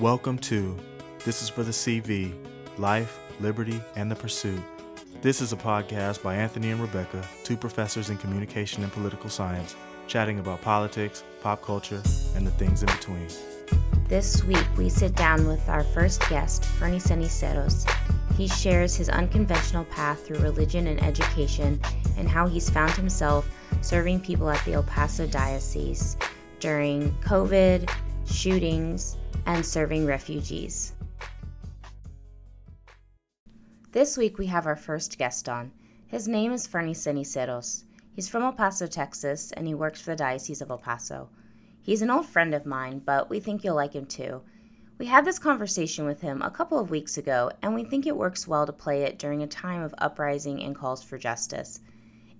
Welcome to This is for the CV Life, Liberty, and the Pursuit. This is a podcast by Anthony and Rebecca, two professors in communication and political science, chatting about politics, pop culture, and the things in between. This week, we sit down with our first guest, Fernie Ceniceros. He shares his unconventional path through religion and education and how he's found himself serving people at the El Paso Diocese during COVID, shootings, and serving refugees. This week we have our first guest on. His name is Fernie Ceniceros. He's from El Paso, Texas, and he works for the Diocese of El Paso. He's an old friend of mine, but we think you'll like him too. We had this conversation with him a couple of weeks ago, and we think it works well to play it during a time of uprising and calls for justice.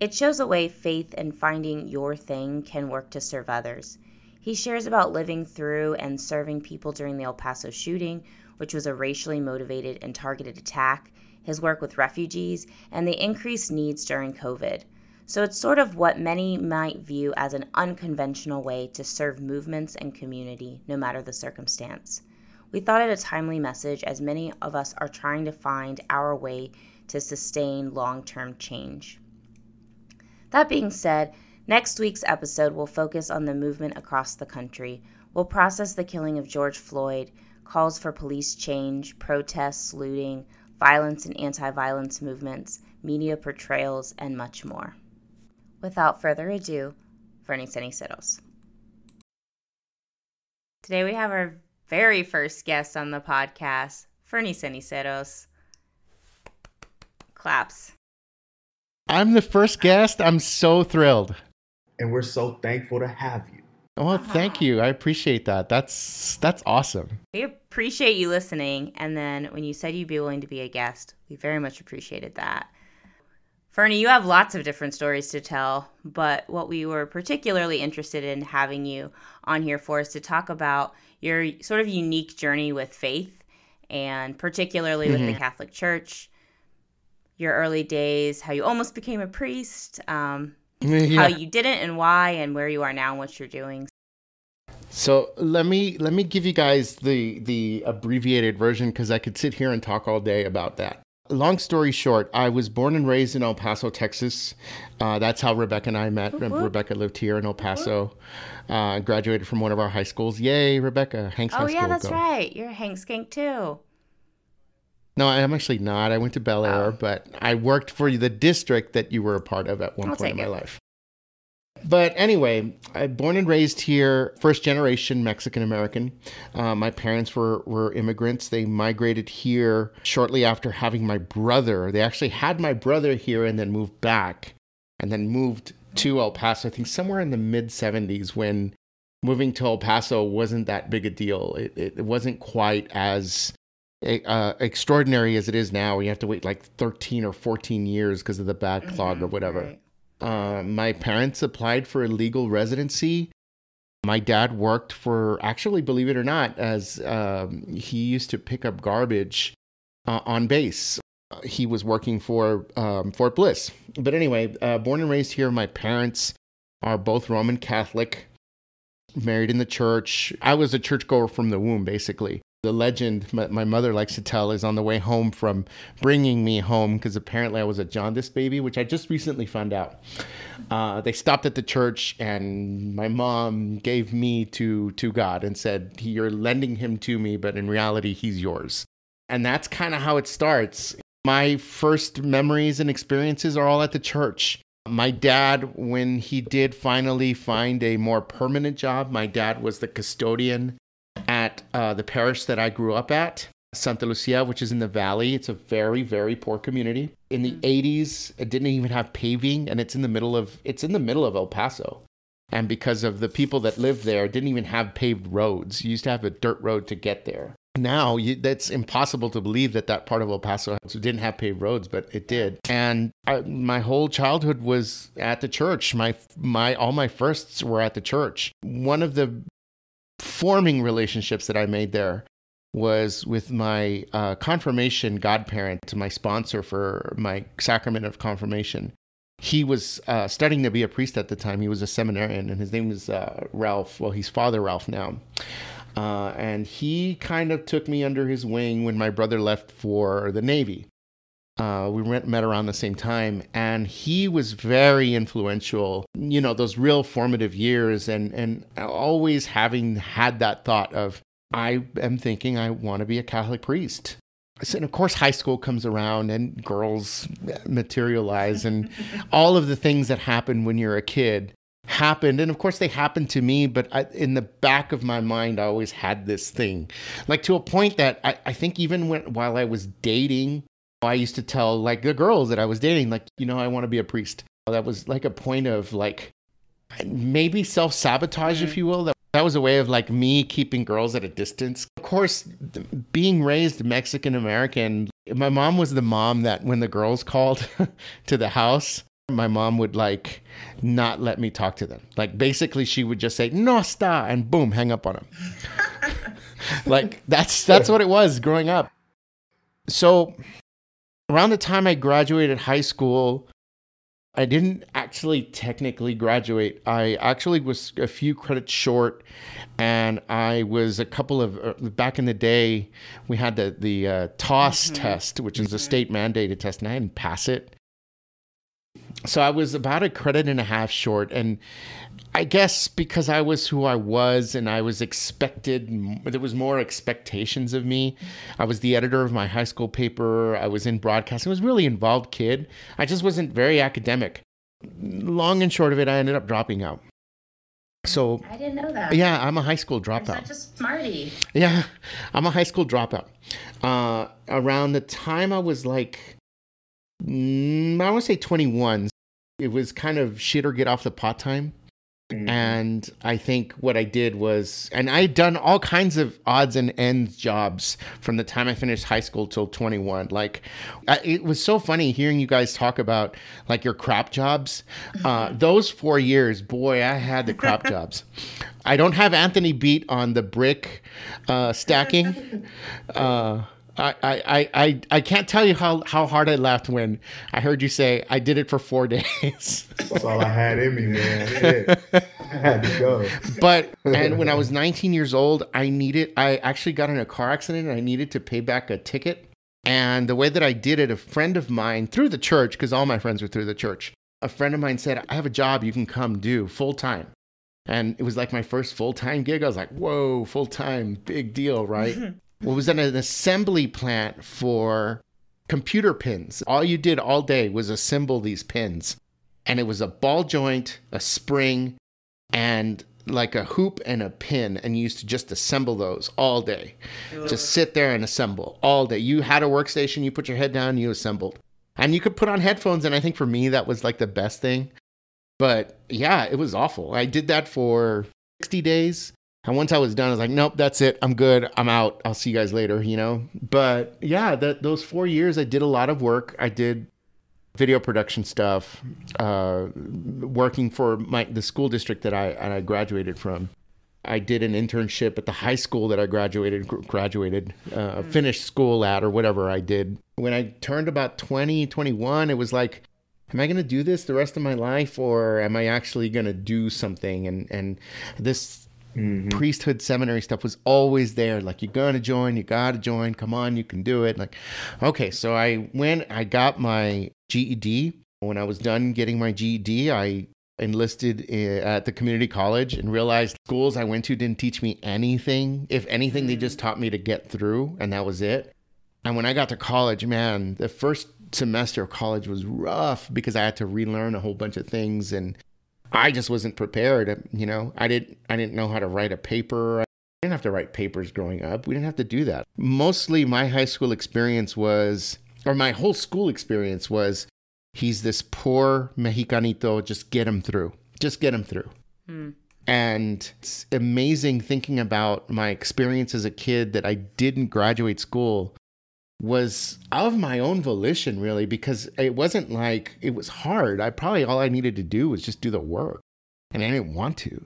It shows a way faith and finding your thing can work to serve others. He shares about living through and serving people during the El Paso shooting, which was a racially motivated and targeted attack, his work with refugees, and the increased needs during COVID. So it's sort of what many might view as an unconventional way to serve movements and community, no matter the circumstance. We thought it a timely message as many of us are trying to find our way to sustain long term change. That being said, Next week's episode will focus on the movement across the country. We'll process the killing of George Floyd, calls for police change, protests, looting, violence and anti violence movements, media portrayals, and much more. Without further ado, Fernie Ceniceros. Today we have our very first guest on the podcast, Fernie Ceniceros. Claps. I'm the first guest. I'm so thrilled and we're so thankful to have you. Well, thank you. I appreciate that. That's that's awesome. We appreciate you listening. And then when you said you'd be willing to be a guest, we very much appreciated that. Fernie, you have lots of different stories to tell, but what we were particularly interested in having you on here for is to talk about your sort of unique journey with faith and particularly with mm-hmm. the Catholic Church, your early days, how you almost became a priest, um, yeah. how you did it and why and where you are now and what you're doing. So let me let me give you guys the the abbreviated version because I could sit here and talk all day about that. Long story short, I was born and raised in El Paso, Texas. Uh, that's how Rebecca and I met. Rebecca lived here in El Paso. Uh, graduated from one of our high schools. Yay, Rebecca! Hanks oh, High yeah, School. that's Go. right. You're a Hank Skank too. No, I'm actually not. I went to Bel Air, oh. but I worked for the district that you were a part of at one I'll point in my it. life. But anyway, I born and raised here, first generation Mexican American. Uh, my parents were were immigrants. They migrated here shortly after having my brother. They actually had my brother here and then moved back, and then moved to El Paso. I think somewhere in the mid '70s when moving to El Paso wasn't that big a deal. It it, it wasn't quite as uh, extraordinary as it is now. You have to wait like 13 or 14 years because of the backlog mm-hmm, or whatever. Right. Uh, my parents applied for a legal residency. My dad worked for, actually, believe it or not, as um, he used to pick up garbage uh, on base. He was working for um, Fort Bliss. But anyway, uh, born and raised here, my parents are both Roman Catholic, married in the church. I was a churchgoer from the womb, basically. The legend my, my mother likes to tell is on the way home from bringing me home because apparently I was a jaundice baby, which I just recently found out. Uh, they stopped at the church and my mom gave me to to God and said, "You're lending him to me, but in reality, he's yours." And that's kind of how it starts. My first memories and experiences are all at the church. My dad, when he did finally find a more permanent job, my dad was the custodian at uh, the parish that I grew up at, Santa Lucia, which is in the valley. It's a very, very poor community. In the mm. 80s, it didn't even have paving, and it's in the middle of it's in the middle of El Paso. And because of the people that lived there, didn't even have paved roads. You used to have a dirt road to get there. Now, you, that's impossible to believe that that part of El Paso didn't have paved roads, but it did. And I, my whole childhood was at the church. My my all my firsts were at the church. One of the forming relationships that I made there was with my uh, confirmation godparent, to my sponsor for my sacrament of confirmation. He was uh, studying to be a priest at the time. He was a seminarian, and his name was uh, Ralph. Well, he's Father Ralph now. Uh, and he kind of took me under his wing when my brother left for the Navy. Uh, we met around the same time, and he was very influential. You know, those real formative years, and and always having had that thought of, I am thinking I want to be a Catholic priest. And of course, high school comes around, and girls materialize, and all of the things that happen when you're a kid happened and of course they happened to me but I, in the back of my mind i always had this thing like to a point that i, I think even when while i was dating I used to tell like the girls that I was dating, like, you know, I want to be a priest. That was like a point of like maybe self sabotage, mm-hmm. if you will. That, that was a way of like me keeping girls at a distance. Of course, being raised Mexican American, my mom was the mom that when the girls called to the house, my mom would like not let me talk to them. Like basically, she would just say "no está" and boom, hang up on them. like that's that's what it was growing up. So around the time I graduated high school, I didn't actually technically graduate. I actually was a few credits short, and I was a couple of uh, back in the day. We had the the uh, TAAS mm-hmm. test, which is a mm-hmm. state mandated test, and I didn't pass it. So I was about a credit and a half short, and I guess because I was who I was and I was expected, there was more expectations of me. I was the editor of my high school paper. I was in broadcasting. I was really involved kid. I just wasn't very academic. Long and short of it, I ended up dropping out. So I didn't know that. Yeah, I'm a high school dropout. You're such a smarty. Yeah, I'm a high school dropout. Uh, around the time I was like, mm, I want to say 21, it was kind of shit or get off the pot time. Mm-hmm. And I think what I did was, and I had done all kinds of odds and ends jobs from the time I finished high school till 21. Like, I, it was so funny hearing you guys talk about like your crap jobs. Uh, mm-hmm. those four years, boy, I had the crap jobs. I don't have Anthony beat on the brick uh, stacking. Uh, I, I, I, I can't tell you how, how hard I laughed when I heard you say I did it for four days. That's all I had in me, man. I had to go. But and when I was 19 years old, I needed I actually got in a car accident and I needed to pay back a ticket. And the way that I did it, a friend of mine through the church, because all my friends were through the church, a friend of mine said, I have a job you can come do full time. And it was like my first full time gig. I was like, whoa, full time, big deal, right? Mm-hmm. Well, was at an assembly plant for computer pins. All you did all day was assemble these pins. And it was a ball joint, a spring, and like a hoop and a pin. And you used to just assemble those all day. Just sit there and assemble all day. You had a workstation, you put your head down, you assembled. And you could put on headphones. And I think for me, that was like the best thing. But yeah, it was awful. I did that for 60 days. And once I was done, I was like, nope, that's it. I'm good. I'm out. I'll see you guys later, you know? But yeah, that those four years, I did a lot of work. I did video production stuff, uh, working for my the school district that I, I graduated from. I did an internship at the high school that I graduated graduated uh, mm. finished school at or whatever I did. When I turned about 20, 21, it was like am I going to do this the rest of my life or am I actually going to do something and and this Mm-hmm. priesthood seminary stuff was always there. Like you're gonna join you gotta join. Come on you can do it. Like okay so i went i got my ged when i was done getting my ged i enlisted at the community college and realized schools i went to didn't teach me anything. If anything they just taught me to get through and that was it. And when i got to college man the first semester of college was rough because i had to relearn a whole bunch of things and I just wasn't prepared. You know, I didn't I didn't know how to write a paper. I didn't have to write papers growing up. We didn't have to do that. Mostly my high school experience was or my whole school experience was he's this poor mexicanito, just get him through. Just get him through. Mm. And it's amazing thinking about my experience as a kid that I didn't graduate school was of my own volition really because it wasn't like it was hard. I probably all i needed to do was just do the work and i didn't want to.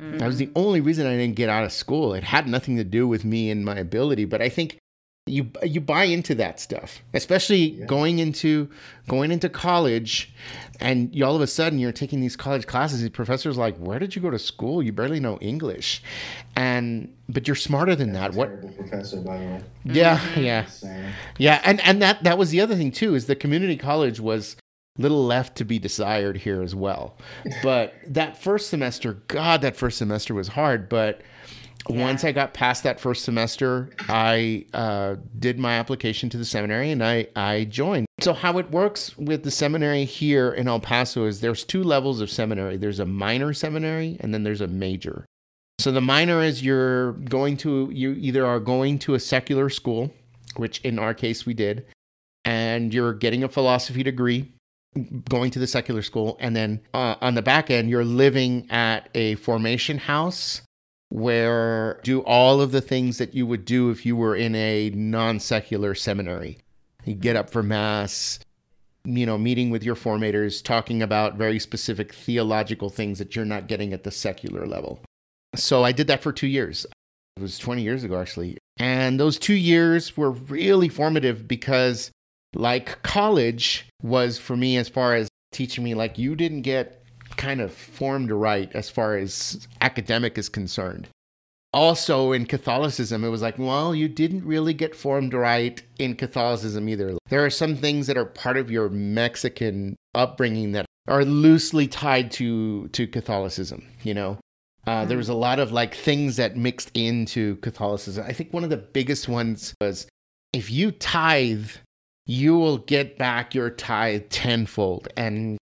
Mm-hmm. that was the only reason i didn't get out of school. It had nothing to do with me and my ability but i think you you buy into that stuff, especially yeah. going into going into college, and you all of a sudden you're taking these college classes. The professor's like, "Where did you go to school? You barely know English," and but you're smarter than That's that. What professor, by the way? Yeah, mm-hmm. yeah, yeah, and and that that was the other thing too is the community college was little left to be desired here as well. But that first semester, God, that first semester was hard, but yeah. Once I got past that first semester, I uh, did my application to the seminary and I, I joined. So, how it works with the seminary here in El Paso is there's two levels of seminary there's a minor seminary and then there's a major. So, the minor is you're going to, you either are going to a secular school, which in our case we did, and you're getting a philosophy degree going to the secular school and then uh, on the back end you're living at a formation house where do all of the things that you would do if you were in a non-secular seminary. You get up for mass, you know, meeting with your formators, talking about very specific theological things that you're not getting at the secular level. So I did that for 2 years. It was 20 years ago actually. And those 2 years were really formative because like college was for me as far as teaching me like you didn't get kind of formed right as far as academic is concerned. Also, in Catholicism, it was like, well, you didn't really get formed right in Catholicism either. There are some things that are part of your Mexican upbringing that are loosely tied to to Catholicism. You know, uh, there was a lot of like things that mixed into Catholicism. I think one of the biggest ones was if you tithe, you will get back your tithe tenfold. And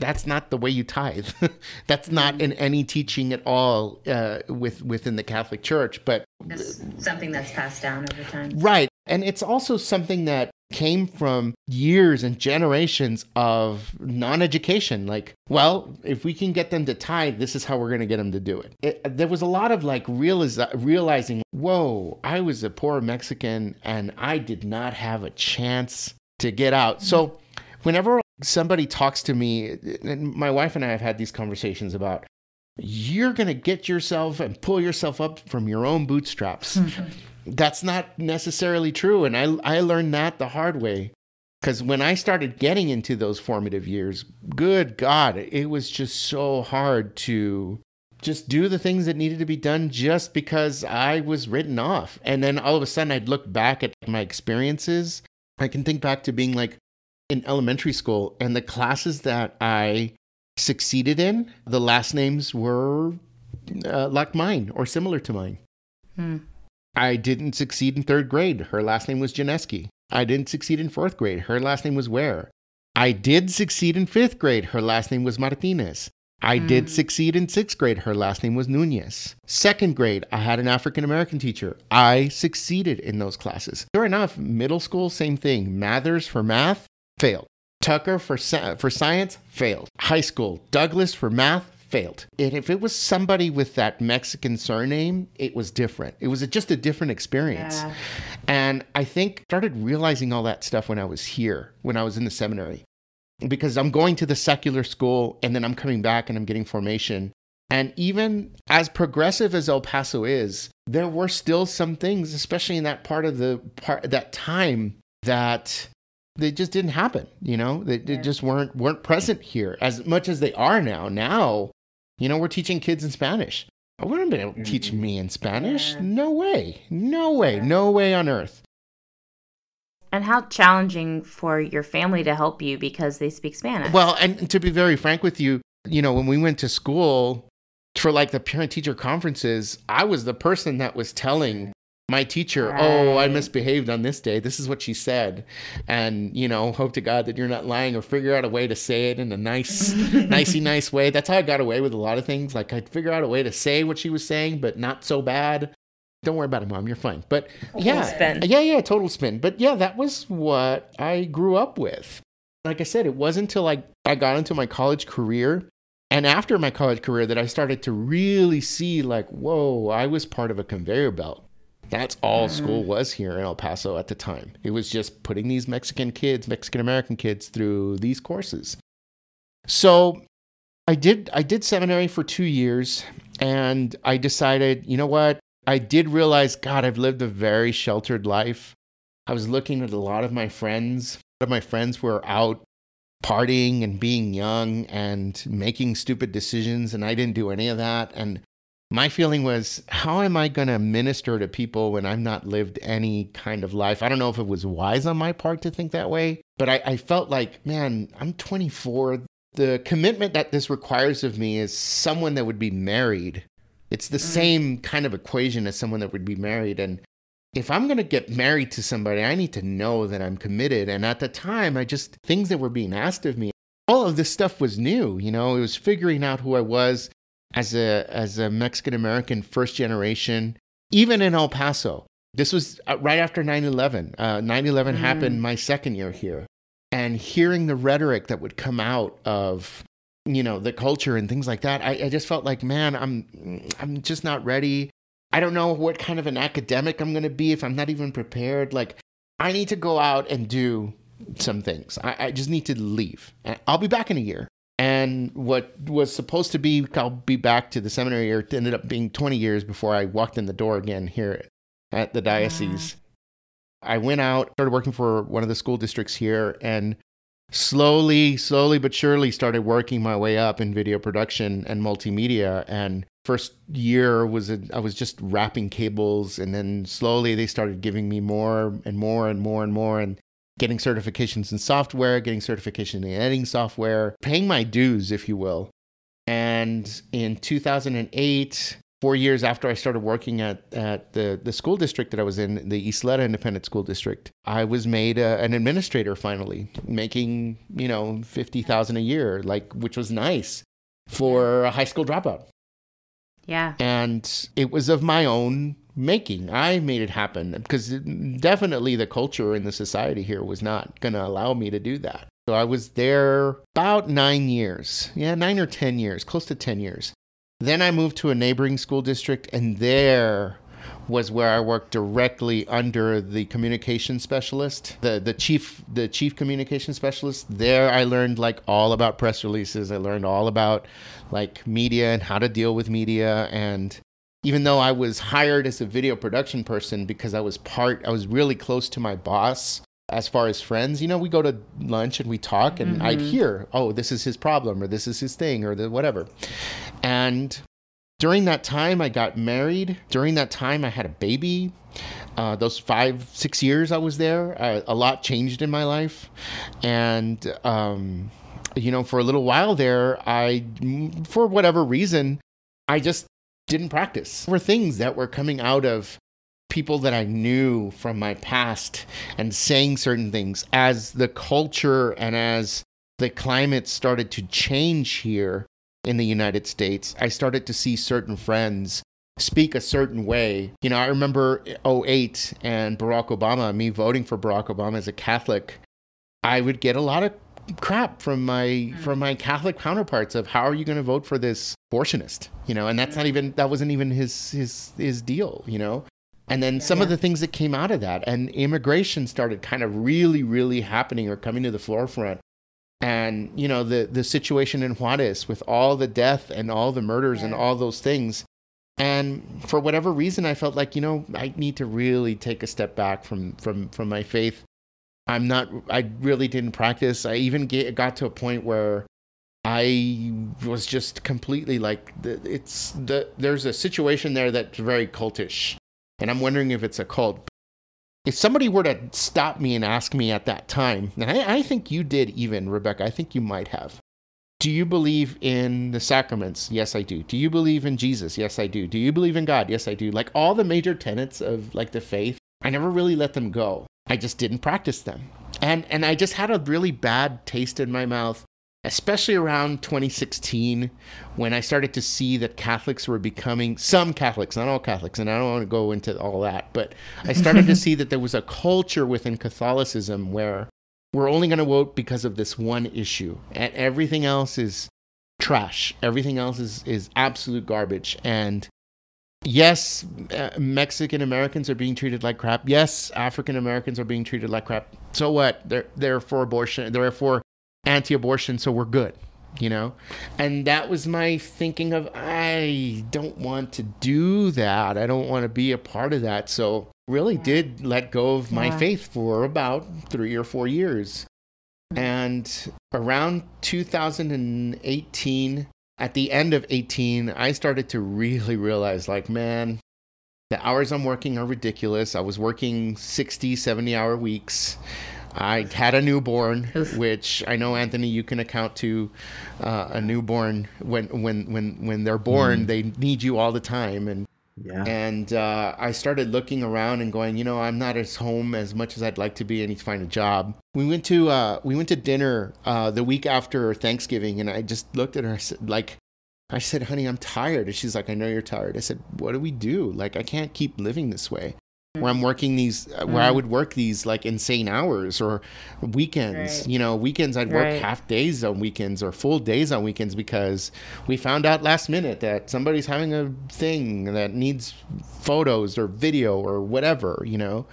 that's not the way you tithe. that's not in any teaching at all uh, with within the Catholic Church. But Just something that's passed down over time, right? And it's also something that came from years and generations of non-education. Like, well, if we can get them to tithe, this is how we're going to get them to do it. it. There was a lot of like realizing, whoa, I was a poor Mexican and I did not have a chance to get out. So whenever somebody talks to me, and my wife and I have had these conversations about you're going to get yourself and pull yourself up from your own bootstraps. Mm-hmm. That's not necessarily true. And I, I learned that the hard way. Because when I started getting into those formative years, good God, it was just so hard to just do the things that needed to be done just because I was written off. And then all of a sudden, I'd look back at my experiences. I can think back to being like, in elementary school, and the classes that I succeeded in, the last names were uh, like mine or similar to mine. Hmm. I didn't succeed in third grade. Her last name was Janeski. I didn't succeed in fourth grade. Her last name was Ware. I did succeed in fifth grade. Her last name was Martinez. I mm. did succeed in sixth grade. Her last name was Nunez. Second grade, I had an African American teacher. I succeeded in those classes. Sure enough, middle school, same thing. Mathers for math, failed. Tucker for, for science, failed. High school, Douglas for math, failed. And if it was somebody with that Mexican surname, it was different. It was a, just a different experience. Yeah. And I think started realizing all that stuff when I was here, when I was in the seminary. Because I'm going to the secular school and then I'm coming back and I'm getting formation. And even as progressive as El Paso is, there were still some things, especially in that part of the part that time that they just didn't happen. You know, they, they just weren't weren't present here as much as they are now. Now, you know, we're teaching kids in Spanish. I wouldn't have been able to teach mm-hmm. me in Spanish. Yeah. No way. No way. Yeah. No way on earth. And how challenging for your family to help you because they speak Spanish. Well, and to be very frank with you, you know, when we went to school for like the parent teacher conferences, I was the person that was telling my teacher, right. oh, I misbehaved on this day. This is what she said. And, you know, hope to God that you're not lying or figure out a way to say it in a nice, nicey nice way. That's how I got away with a lot of things. Like I'd figure out a way to say what she was saying, but not so bad. Don't worry about it, mom. You're fine. But total yeah, spin. yeah, yeah, total spin. But yeah, that was what I grew up with. Like I said, it wasn't until I, I got into my college career and after my college career that I started to really see like, whoa, I was part of a conveyor belt that's all mm. school was here in El Paso at the time. It was just putting these Mexican kids, Mexican American kids through these courses. So I did I did seminary for 2 years and I decided, you know what? I did realize god, I've lived a very sheltered life I was looking at a lot of my friends. A lot of my friends were out partying and being young and making stupid decisions, and I didn't do any of that. And my feeling was, how am I going to minister to people when I've not lived any kind of life? I don't know if it was wise on my part to think that way, but I, I felt like, man, I'm 24. The commitment that this requires of me is someone that would be married. It's the mm-hmm. same kind of equation as someone that would be married. And if I'm going to get married to somebody, I need to know that I'm committed. And at the time, I just, things that were being asked of me, all of this stuff was new. You know, it was figuring out who I was as a, as a Mexican American first generation, even in El Paso. This was uh, right after 9 11. Uh, 9 11 mm. happened my second year here. And hearing the rhetoric that would come out of you know the culture and things like that I, I, just felt like man i'm i'm just not ready I don't know what kind of an academic I'm going to be if I'm not even prepared. Like, I need to go out and do some things. I, I just need to leave. I'll be back in a year. And what was supposed to be, I'll be back to the seminary year, ended up being 20 years before I walked in the door again here at the diocese. I went out, started working for one of the school districts here, and slowly, slowly but surely started working my way up in video production and multimedia. And first year was a, I was just wrapping cables, and then slowly they started giving me more and more and more and more, and getting certifications in software, getting certification in editing software, paying my dues, if you will. And in 2008, four years after I started working at, at the, the school district that I was in, the Ysleta Independent School District, I was made a, an administrator finally, making, you know, 50,000 a year, like, which was nice for a high school dropout. Yeah. And it was of my own making. I made it happen because definitely the culture in the society here was not going to allow me to do that. So I was there about nine years. Yeah, nine or 10 years, close to 10 years. Then I moved to a neighboring school district, and there was where I worked directly under the communication specialist, the the chief the chief communication specialist. There I learned like all about press releases. I learned all about like media and how to deal with media and even though I was hired as a video production person because I was part I was really close to my boss as far as friends, you know, we go to lunch and we talk and mm-hmm. I'd hear, "Oh, this is his problem or this is his thing or the whatever." And during that time, I got married. During that time, I had a baby. Uh, those five, six years I was there, uh, a lot changed in my life. And, um, you know, for a little while there, I, for whatever reason, I just didn't practice. Were things that were coming out of people that I knew from my past and saying certain things as the culture and as the climate started to change here in the United States, I started to see certain friends speak a certain way. You know, I remember 08 and Barack Obama, me voting for Barack Obama as a Catholic, I would get a lot of crap from my mm. from my Catholic counterparts of how are you going to vote for this abortionist? You know, and that's not even that wasn't even his his his deal, you know. And then some yeah. of the things that came out of that and immigration started kind of really really happening or coming to the forefront and you know the the situation in Juarez with all the death and all the murders yeah. and all those things and for whatever reason I felt like you know I need to really take a step back from from from my faith I'm not I really didn't practice I even get, got to a point where I was just completely like it's the there's a situation there that's very cultish and I'm wondering if it's a cult if somebody were to stop me and ask me at that time, and I, I, think you did even, Rebecca, I think you might have. Do you believe in the sacraments? Yes, I do. Do you believe in Jesus? Yes, I do. Do you believe in God? Yes, I do. Like all the major tenets of like the faith, I never really let them go. I just didn't practice them. And and I just had a really bad taste in my mouth especially around 2016 when I started to see that Catholics were becoming some Catholics, not all Catholics, and I don't want to go into all that, but I started to see that there was a culture within Catholicism where we're only going to vote because of this one issue, and everything else is trash. Everything else is is absolute garbage. And yes, uh, Mexican Americans are being treated like crap. Yes, African Americans are being treated like crap. So what? They're they're for abortion. They're for anti-abortion, so we're good, you know? And that was my thinking of I don't want to do that. I don't want to be a part of that. So really did let go of my yeah. faith for about three or four years. And around 2018, at the end of 18, I started to really realize like, man, the hours I'm working are ridiculous. I was working 60, 70 hour weeks. I had a newborn, which I know Anthony, you can account to uh, a newborn when when when when they're born, mm. they need you all the time, and yeah. And uh, I started looking around and going, you know, I'm not as home as much as I'd like to be. I need to find a job. We went to uh, we went to dinner uh, the week after Thanksgiving, and I just looked at her. I said, like, I said, honey, I'm tired. And she's like, I know you're tired. I said, what do we do? Like, I can't keep living this way where I'm working these, uh, where I mm. would work these like insane hours or weekends. Right. You know, weekends I'd work right. half days on weekends or full days on weekends because we found out last minute that somebody's having a thing that needs photos or video or whatever, you know.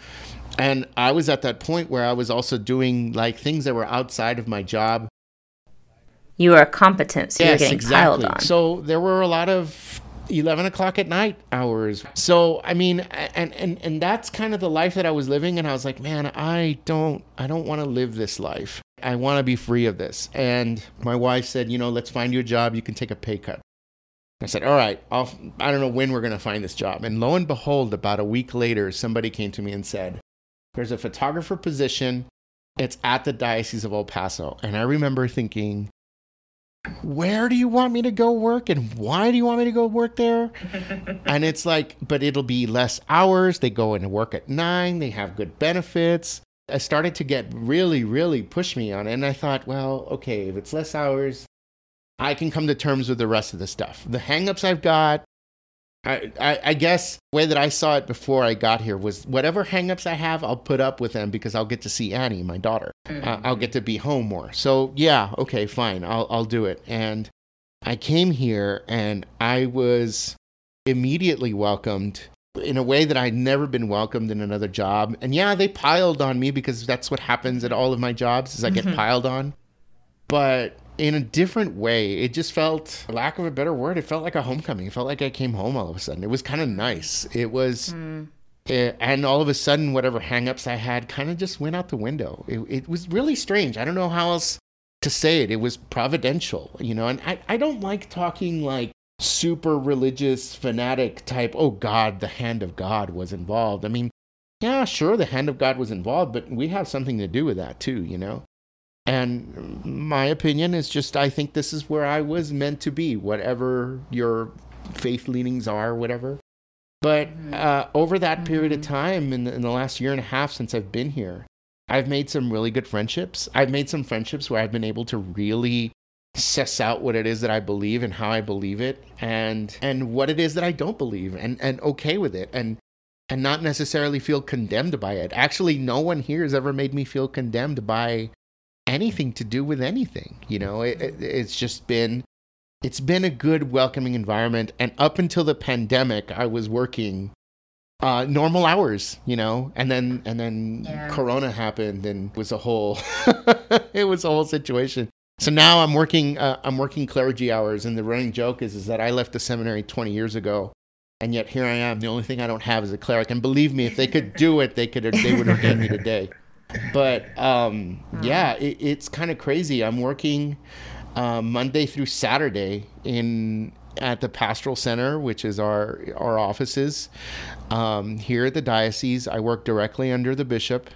And I was at that point where I was also doing like things that were outside of my job. You were competent, so yes, you're getting exactly. piled on. So there were a lot of 11 o'clock at night hours. So, I mean, and, and, and that's kind of the life that I was living. And I was like, man, I don't, I don't want to live this life. I want to be free of this. And my wife said, you know, let's find you a job. You can take a pay cut. I said, all right, I'll, I don't know when we're going to find this job. And lo and behold, about a week later, somebody came to me and said, there's a photographer position. It's at the Diocese of El Paso. And I remember thinking, where do you want me to go work and why do you want me to go work there? and it's like, but it'll be less hours. They go and work at nine, they have good benefits. I started to get really, really push me on it. And I thought, well, okay, if it's less hours, I can come to terms with the rest of the stuff. The hangups I've got, I, I, I, guess the way that I saw it before I got here was whatever hangups I have, I'll put up with them because I'll get to see Annie, my daughter. Mm-hmm. Uh, I'll get to be home more. So yeah, okay, fine, I'll I'll do it. And I came here and I was immediately welcomed in a way that I'd never been welcomed in another job. And yeah, they piled on me because that's what happens at all of my jobs is I get mm-hmm. piled on. But in a different way. It just felt, lack of a better word, it felt like a homecoming. It felt like I came home all of a sudden. It was kind of nice. It was, mm. it, and all of a sudden, whatever hangups I had kind of just went out the window. It, it, was really strange. I don't know how else to say it. It was providential, you know, and I, I don't like talking like super religious fanatic type, oh God, the hand of God was involved. I mean, yeah, sure, the hand of God was involved, but we have something to do with that too, you know? And my opinion is just I think this is where I was meant to be, whatever your faith leanings are, whatever. But mm-hmm. uh, over that period of mm-hmm. time, in the, in the last year and a half since I've been here, I've made some really good friendships. I've made some friendships where I've been able to really suss out what it is that I believe and how I believe it and and what it is that I don't believe and and okay with it and and not necessarily feel condemned by it. Actually, no one here has ever made me feel condemned by anything to do with anything. You know, it, it, it's just been it's been a good welcoming environment. And up until the pandemic i was working uh, normal hours you know? And then and then yeah. corona happened and it was a whole it was a whole situation. So now i'm working uh, i'm working clergy hours. And the running joke is is that i left the seminary 20 years ago and yet here i am. The only thing i don't have is a cleric. And believe me if they could do it they could they would ordain me today but um, yeah, it, it's kind of crazy. I'm working uh, Monday through Saturday in at the pastoral center, which is our our offices um, here at the diocese. I work directly under the bishop.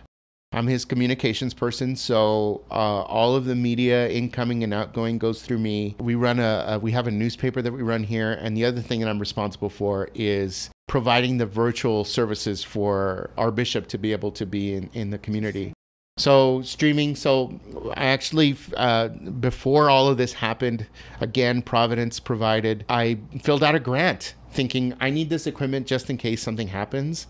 I'm his communications person, so uh, all of the media incoming and outgoing goes through me. We run a, a, we have a newspaper that we run here, and the other thing that I'm responsible for is providing the virtual services for our bishop to be able to be in, in the community. So streaming. So I actually, uh, before all of this happened, again, Providence provided. I filled out a grant, thinking I need this equipment just in case something happens,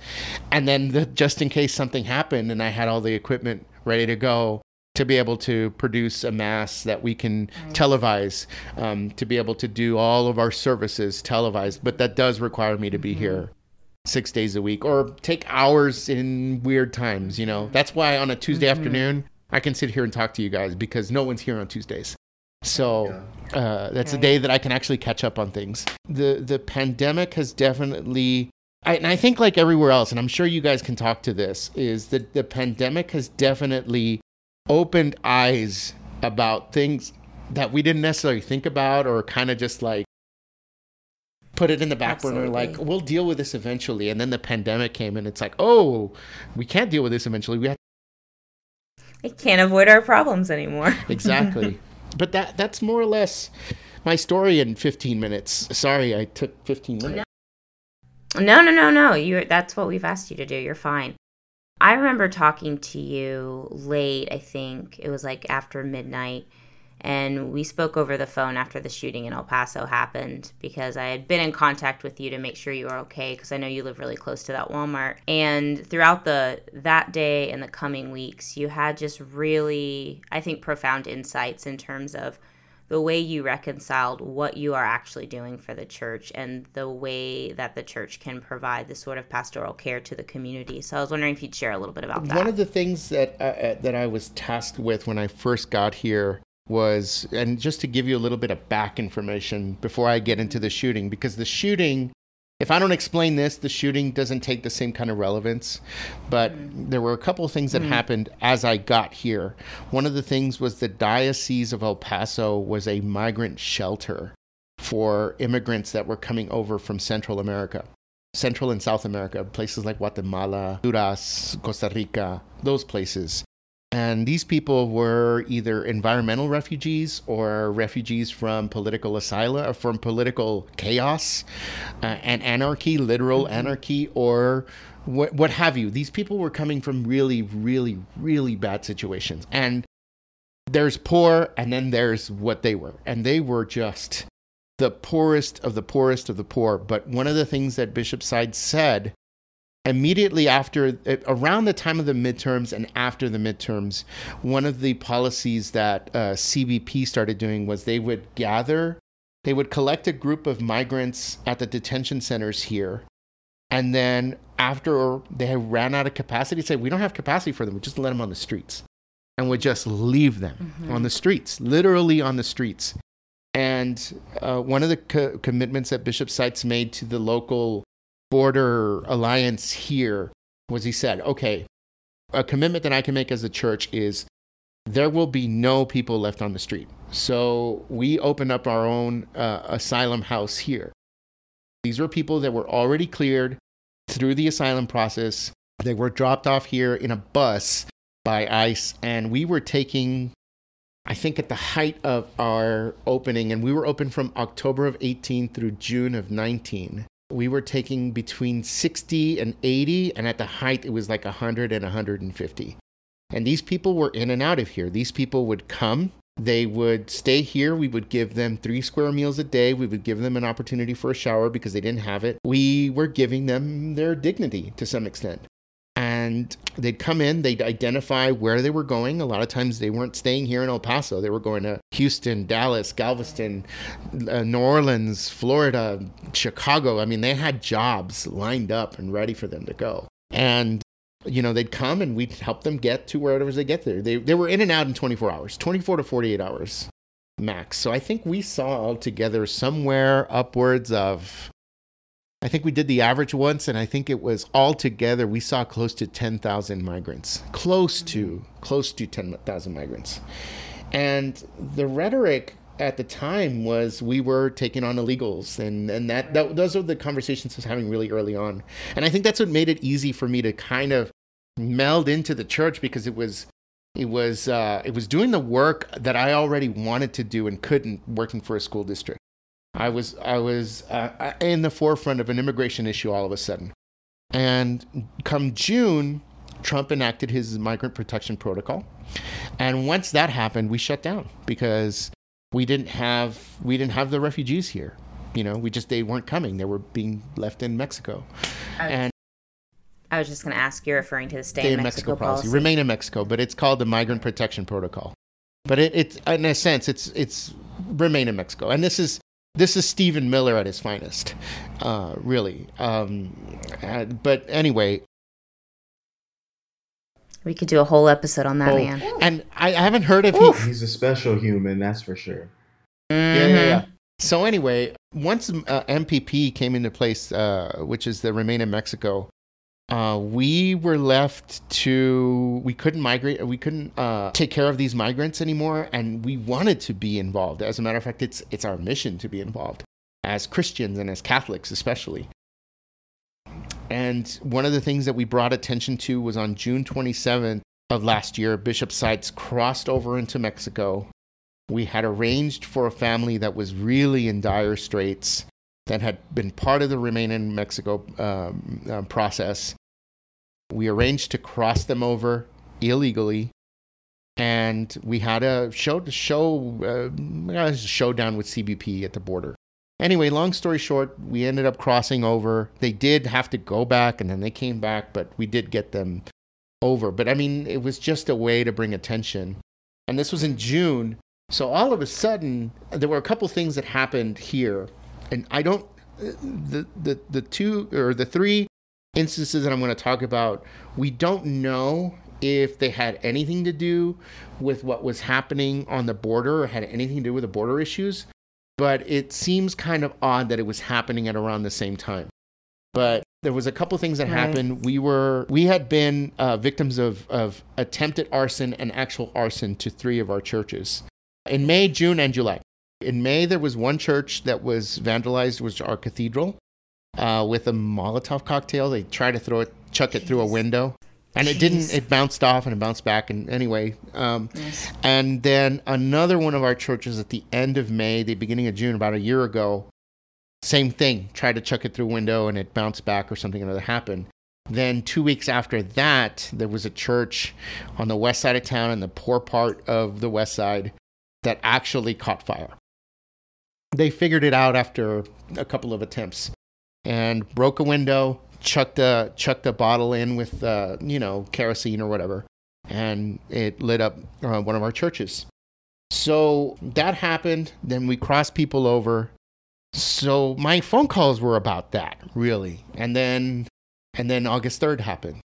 and then the, just in case something happened, and I had all the equipment ready to go to be able to produce a mass that we can right. televise, um, to be able to do all of our services televised. But that does require me to be mm-hmm. here six days a week or take hours in weird times. You know, that's why on a Tuesday mm-hmm. afternoon, I can sit here and talk to you guys because no one's here on Tuesdays. So uh, that's a day that I can actually catch up on things. The the pandemic has definitely I, and I think, like everywhere else, and I'm sure you guys can talk to this, is that the pandemic has definitely opened eyes about things that we didn't necessarily think about or kind of just like put it in the back Absolutely. burner like we'll deal with this eventually and then the pandemic came and it's like oh we can't deal with this eventually we have we can't avoid our problems anymore exactly but that that's more or less my story in 15 minutes sorry i took 15 minutes no, no, no, no. You that's what we've asked you to do. You're fine. I remember talking to you late, I think. It was like after midnight. And we spoke over the phone after the shooting in El Paso happened because I had been in contact with you to make sure you were okay because I know you live really close to that Walmart. And throughout the that day and the coming weeks, you had just really, I think, profound insights in terms of the way you reconciled what you are actually doing for the church and the way that the church can provide this sort of pastoral care to the community. So I was wondering if you'd share a little bit about that. One of the things that uh, uh, that I was tasked with when I first got here was and just to give you a little bit of back information before I get into the shooting because the shooting if I don't explain this, the shooting doesn't take the same kind of relevance. But mm. there were a couple of things that mm. happened as I got here. One of the things was the Diocese of El Paso was a migrant shelter for immigrants that were coming over from Central America. Central and South America, places like Guatemala, Honduras, Costa Rica, those places. And these people were either environmental refugees or refugees from political asylum, or from political chaos uh, and anarchy, literal mm-hmm. anarchy, or what, what have you. These people were coming from really, really, really bad situations. And there's poor, and then there's what they were. And they were just the poorest of the poorest of the poor. But one of the things that Bishop Seitz said immediately after around the time of the midterms and after the midterms one of the policies that uh, cbp started doing was they would gather they would collect a group of migrants at the detention centers here. And then after they ran out of capacity say we don't have capacity for them. We just let them on the streets. And would just leave them mm-hmm. on the streets literally on the streets. And uh, one of the co- commitments that bishop seitz made to the local border alliance here was he said, okay, a commitment that I can make as a church is there will be no people left on the street. So we opened up our own uh, asylum house here. These were people that were already cleared through the asylum process. They were dropped off here in a bus by ICE, and we were taking, I think, at the height of our opening, and we were open from October of 18 through June of 19 we were taking between 60 and 80 and at the height it was like 100 and 150 and these people were in and out of here. These people would come. They would stay here. We would give them three square meals a day. We would give them an opportunity for a shower because they didn't have it. We were giving them their dignity to some extent and they'd come in, they'd identify where they were going. A lot of times they weren't staying here in El Paso, they were going to Houston, Dallas, Galveston, uh, New Orleans, Florida, Chicago. I mean, they had jobs lined up and ready for them to go. And you know, they'd come and we'd help them get to wherever they get there. They, they were in and out in 24 hours, 24 to 48 hours max. So I think we saw altogether somewhere upwards of I think we did the average once, and I think it was altogether we saw close to 10,000 migrants. Close to, close to 10,000 migrants. And the rhetoric at the time was we were taking on illegals and and that, that those are the conversations I was having really early on. And I think that's what made it easy for me to kind of meld into the church because it was it was uh, it was doing the work that I already wanted to do and couldn't working for a school district. I was I was uh, in the forefront of an immigration issue all of a sudden, and come June, Trump enacted his migrant protection protocol, and once that happened, we shut down because we didn't have we didn't have the refugees here. You know, we just they weren't coming; they were being left in Mexico, and. I was just going to ask. You're referring to the stay, stay in Mexico, Mexico policy. policy. Remain in Mexico, but it's called the Migrant Protection Protocol. But it, it's in a sense, it's it's remain in Mexico, and this is this is Stephen Miller at his finest, uh, really. Um, uh, but anyway, we could do a whole episode on that oh, man. And I, I haven't heard if he. He's a special human, that's for sure. Mm-hmm. Yeah, yeah, yeah. So anyway, once uh, MPP came into place, uh, which is the Remain in Mexico, uh, we were left to we couldn't migrate we couldn't uh, take care of these migrants anymore and we wanted to be involved. As a matter of fact it's it's our mission to be involved as christians and as catholics especially. And one of the things that we brought attention to was on june 27th of last year bishop seitz crossed over into mexico. We had arranged for a family that was really in dire straits that had been part of the remain in mexico um, uh, process we arranged to cross them over illegally, and we had a show show uh, showdown with CBP at the border. Anyway, long story short, we ended up crossing over. They did have to go back, and then they came back, but we did get them over. But I mean, it was just a way to bring attention. And this was in June. So all of a sudden, there were a couple things that happened here. And I don't, the, the, the two or the three instances that I'm going to talk about, we don't know if they had anything to do with what was happening on the border or had anything to do with the border issues, but it seems kind of odd that it was happening at around the same time. But there was a couple things that right. happened. We were we had been uh, victims of of attempted arson and actual arson to three of our churches in May, June, and July. In May, there was one church that was vandalized, which was our cathedral uh, with a Molotov cocktail. They tried to throw it, chuck it through a window, and Jeez. it didn't. It bounced off and it bounced back. And anyway, um, yes. and then another one of our churches at the end of May, the beginning of June, about a year ago, same thing. Tried to chuck it through a window and it bounced back or something another happened. Then two weeks after that, there was a church on the west side of town in the poor part of the west side that actually caught fire. They figured it out after a couple of attempts and broke a window, chucked a chucked a bottle in with uh, you know kerosene or whatever, and it lit up uh, one of our churches. So that happened. Then we crossed people over. So my phone calls were about that really, and then and then August third happened.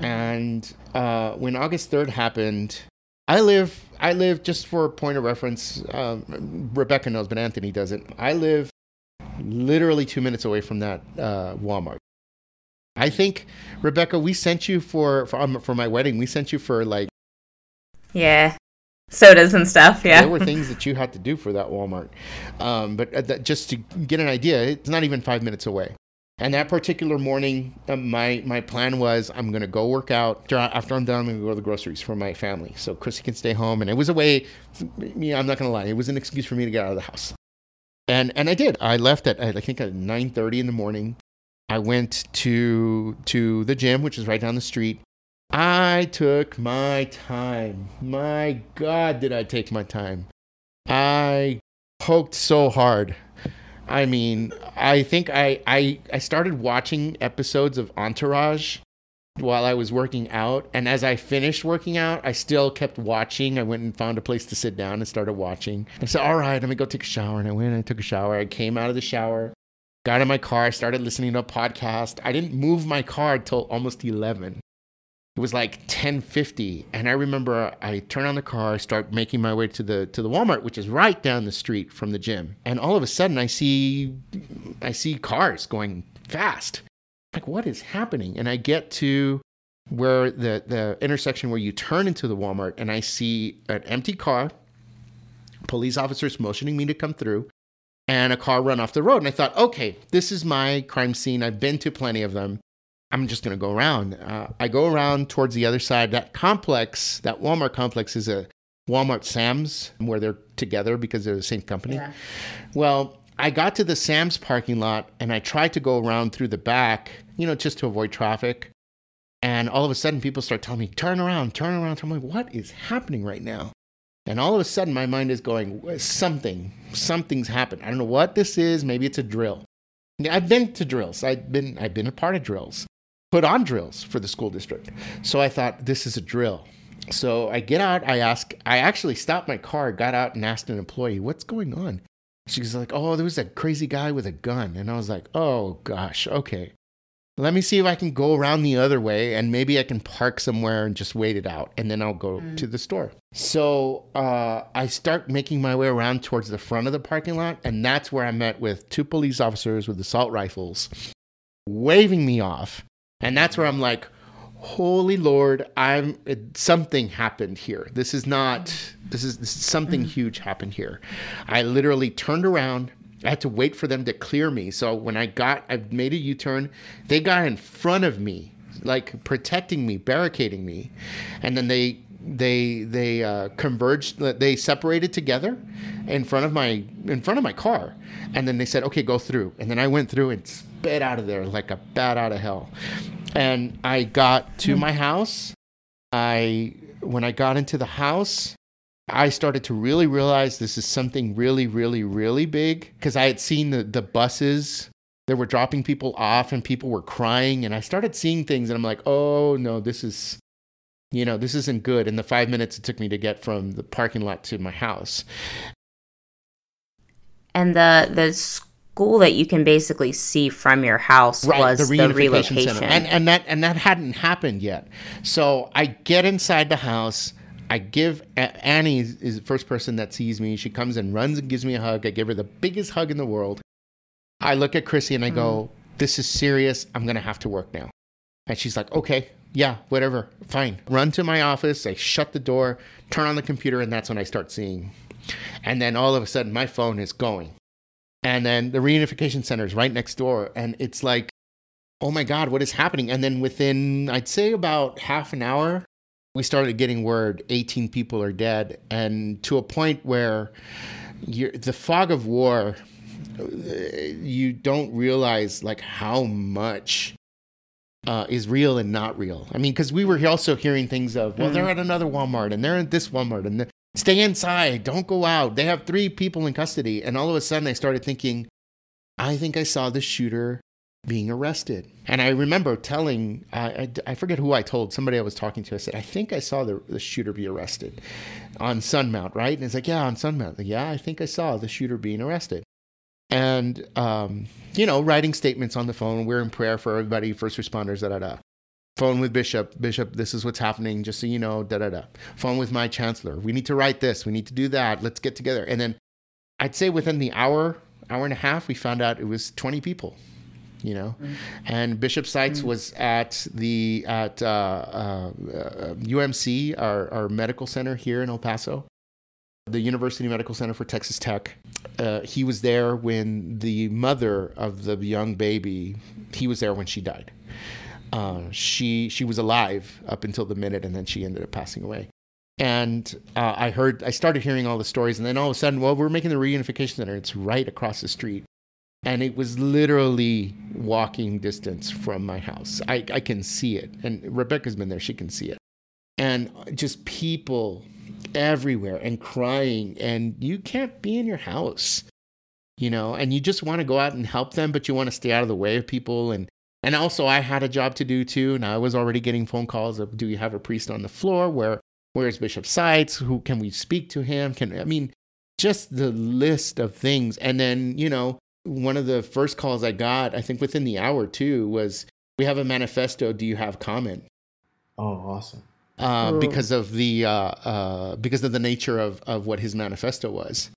And uh, when August third happened, I live I live just for a point of reference. Um, Rebecca knows, but Anthony doesn't. I live literally two minutes away from that uh, Walmart. I think Rebecca, we sent you for for, um, for my wedding. We sent you for like yeah, sodas and stuff. Yeah, there were things that you had to do for that Walmart. Um, but uh, that, just to get an idea, it's not even five minutes away. And that particular morning, uh, my my plan was I'm gonna go work out. After I'm done, I'm gonna go to the groceries for my family, so Chrissy can stay home. And it was a way. I'm not gonna lie, it was an excuse for me to get out of the house and and I did. I left at I think at nine thirty in the morning. I went to to the gym, which is right down the street. I took my time. My God, did I take my time? I poked so hard. I mean, I think I I I started watching episodes of Entourage while I was working out. And as I finished working out, I still kept watching. I went and found a place to sit down and started watching. I said, All right, let me go take a shower. And I went and I took a shower. I came out of the shower, got in my car, started listening to a podcast. I didn't move my car until almost 11. It was like 10:50 and I remember I turn on the car, start making my way to the to the Walmart which is right down the street from the gym. And all of a sudden I see I see cars going fast. Like what is happening? And i get to where the the intersection where you turn into the walmart and i see an empty car police officers motioning me to come through and a car run off the road and i thought okay this is my crime scene. I've been to plenty of them i'm just going to go around uh, i go around towards the other side that complex that walmart complex is a walmart sam's where they're together because they're the same company yeah. well I got to the Sam's parking lot and I tried to go around through the back, you know, just to avoid traffic. And all of a sudden, people start telling me, turn around, turn around. I'm like, what is happening right now? And all of a sudden, my mind is going, something, something's happened. I don't know what this is. Maybe it's a drill. I've been to drills. I've been, I've been a part of drills, put on drills for the school district. So I thought, this is a drill. So I get out. I ask, I actually stopped my car, got out and asked an employee, what's going on? She's like, oh, there was a crazy guy with a gun. And I was like, oh gosh, okay. let me see if I can go around the other way and maybe I can park somewhere and just wait it out and then I'll go mm. to the store. So uh, I start making my way around towards the front of the parking lot, and that's where I met with two police officers with assault rifles waving me off. And that's where I'm like, holy lord i'm it, something happened here this is not this is, this is something mm. huge happened here i literally turned around I had to wait for them to clear me. So when I got, I made a U turn. They got in front of me, like protecting me, barricading me, and then they they they uh, converged. They separated together in front of my in front of my car, and then they said, "Okay, go through." And then I went through and sped out of there like a bat out of hell. And I got to hmm. my house. I when I got into the house, I started to really realize this is something really, really, really big because I had seen the, the buses that were dropping people off and people were crying. And I started seeing things and I'm like, oh no, this is, you know, this isn't good. In the five minutes it took me to get from the parking lot to my house. And the, the school that you can basically see from your house right, was the the relocation. Center. And, and that, and that hadn't happened yet. So I get inside the house I give Annie is the first person that sees me. She comes and runs and gives me a hug. I give her the biggest hug in the world. I look at Chrissy and I go, hmm. "This is serious. I'm gonna have to work now." And she's like, "Okay, yeah, whatever, fine." Run to my office. I shut the door, turn on the computer, and that's when I start seeing. And then all of a sudden, my phone is going, and then the reunification center is right next door, and it's like, "Oh my God, what is happening?" And then within, I'd say about half an hour, we started getting word 18 people are dead, and to a point where the fog of war, you don't realize like how much uh, is real and not real. I mean, because we were also hearing things of, well, they're mm. at another Walmart and they're at this Walmart and stay inside, don't go out. They have three people in custody. And all of a sudden, I started thinking, I think I saw the shooter being arrested. And I remember telling, I, I, forget who I told, somebody I was talking to, I said, I think I saw the, the shooter be arrested on Sunmount, right? And it's like, yeah, on Sunmount. Like, yeah, I think I saw the shooter being arrested. And, um, you know, writing statements on the phone. We're in prayer for everybody, first responders, da da da. Phone with Bishop. Bishop, this is what's happening, just so you know, da da da. Phone with my chancellor. We need to write this. We need to do that. Let's get together. And then I'd say within the hour, hour and a half, we found out it was 20 people you know. Mm. And Bishop Seitz mm. was at the at uh, uh, UMC, our, our medical center here in El Paso, the University Medical Center for Texas Tech. Uh, he was there when the mother of the young baby, he was there when she died. Uh, she she was alive up until the minute, and then she ended up passing away. And uh, I heard, I started hearing all the stories, and then all of a sudden, well, we're making the reunification center. It's right across the street and it was literally walking distance from my house. I, I can see it. And Rebecca's been there, she can see it. And just people everywhere and crying, and you can't be in your house, you know, and you just want to go out and help them, but you want to stay out of the way of people. And and also I had a job to do too, and I was already getting phone calls of do you have a priest on the floor? Where where's Bishop Seitz? Who can we speak to him? Can I mean just the list of things. And then, you know, one of the first calls I got, I think within the hour too, was we have a manifesto. Do you have comment? Oh, awesome. Uh, because of the uh, uh, because of the nature of, of what his manifesto was.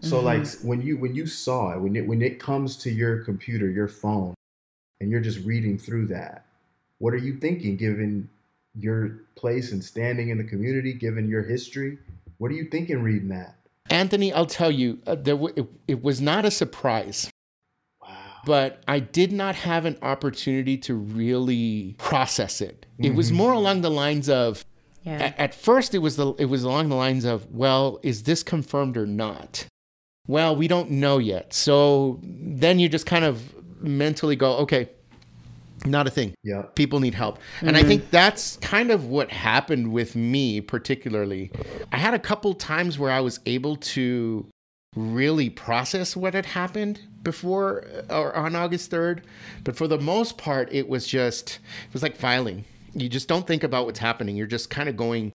So, mm-hmm. like when you when you saw it, when it when it comes to your computer, your phone, and you're just reading through that, what are you thinking? Given your place and standing in the community, given your history, what are you thinking reading that? Anthony, I'll tell you, uh, there w- it, it was not a surprise. Wow. But I did not have an opportunity to really process it. Mm-hmm. It was mm-hmm. more along the lines of, yeah. at, at first, it was the it was along the lines of, well, is this confirmed or not? Well, we don't know yet. So then you just kind of mentally go, okay, not a thing. Yeah. People need help. Mm-hmm. And I mm-hmm. think that's kind of what happened with me, particularly. I had a couple times where I was able to really process what had happened before or on August 3rd. But for the most part, it was just, it was like filing. You just don't think about what's happening. You're just kind of going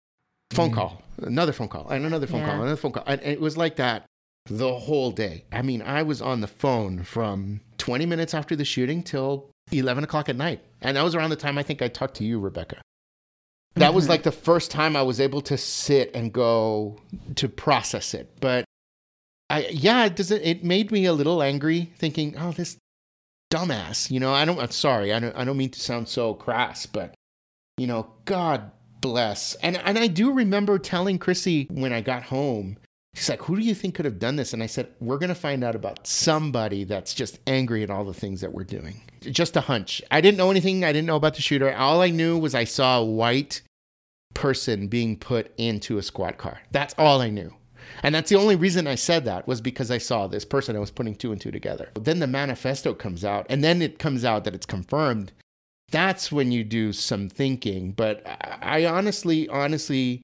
phone mm-hmm. call, another phone call, and another phone yeah. call, another phone call. And it was like that the whole day. I mean, I was on the phone from 20 minutes after the shooting till 11 o'clock at night. And that was around the time I think I talked to you, Rebecca. That mm-hmm. was like the first time I was able to sit and go to process it. But I, yeah, it doesn't, it made me a little angry thinking, oh, this dumbass, you know, I don't, I'm sorry. I don't, I don't mean to sound so crass, but you know, God bless. And, and I do remember telling Chrissy when I got home, She's like, Who do you think could have done this? And I said, We're going to find out about somebody that's just angry at all the things that we're doing. Just a hunch. I didn't know anything. I didn't know about the shooter. All I knew was I saw a white person being put into a squad car. That's all I knew. And that's the only reason I said that was because I saw this person. I was putting two and two together. Then the manifesto comes out, and then it comes out that it's confirmed. That's when you do some thinking. But I honestly, honestly,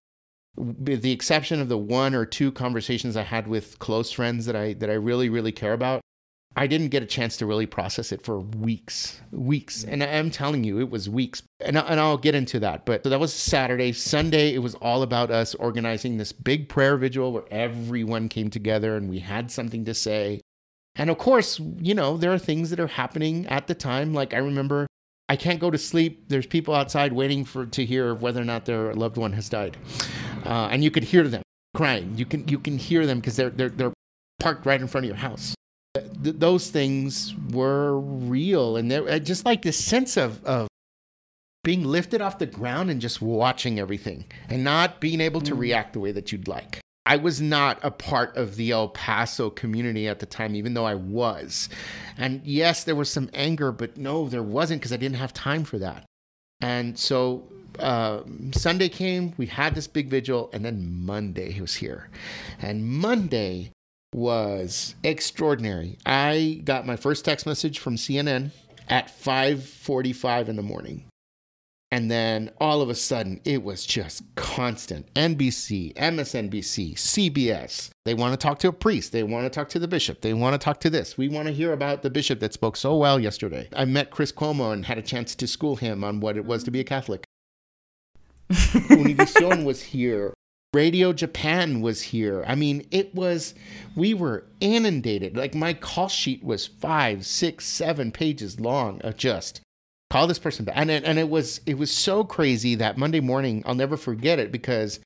with the exception of the one or two conversations I had with close friends that I that I really really care about, I didn't get a chance to really process it for weeks, weeks. Mm. And I'm telling you, it was weeks. And, and I'll get into that. But so that was Saturday. Sunday, it was all about us organizing this big prayer vigil where everyone came together and we had something to say. And of course, you know, there are things that are happening at the time. Like I remember I can't go to sleep. There's people outside waiting for to hear whether or not their loved one has died, uh, and you could hear them crying. You can you can hear them because they're they're they're parked right in front of your house. Th- those things were real, and they're uh, just like this sense of of being lifted off the ground and just watching everything, and not being able to mm. react the way that you'd like. I was not a part of the El Paso community at the time, even though I was. And yes, there was some anger, but no, there wasn't because I didn't have time for that. And so uh, Sunday came, we had this big vigil, and then Monday he was here. And Monday was extraordinary. I got my first text message from CNN at 5:45 in the morning. And then all of a sudden, it was just constant. NBC, MSNBC, CBS. They want to talk to a priest. They want to talk to the bishop. They want to talk to this. We want to hear about the bishop that spoke so well yesterday. I met Chris Cuomo and had a chance to school him on what it was to be a Catholic. Univision was here. Radio Japan was here. I mean, it was, we were inundated. Like my call sheet was five, six, seven pages long of just call this person back. And it, and it was it was so crazy that Monday morning I'll never forget it because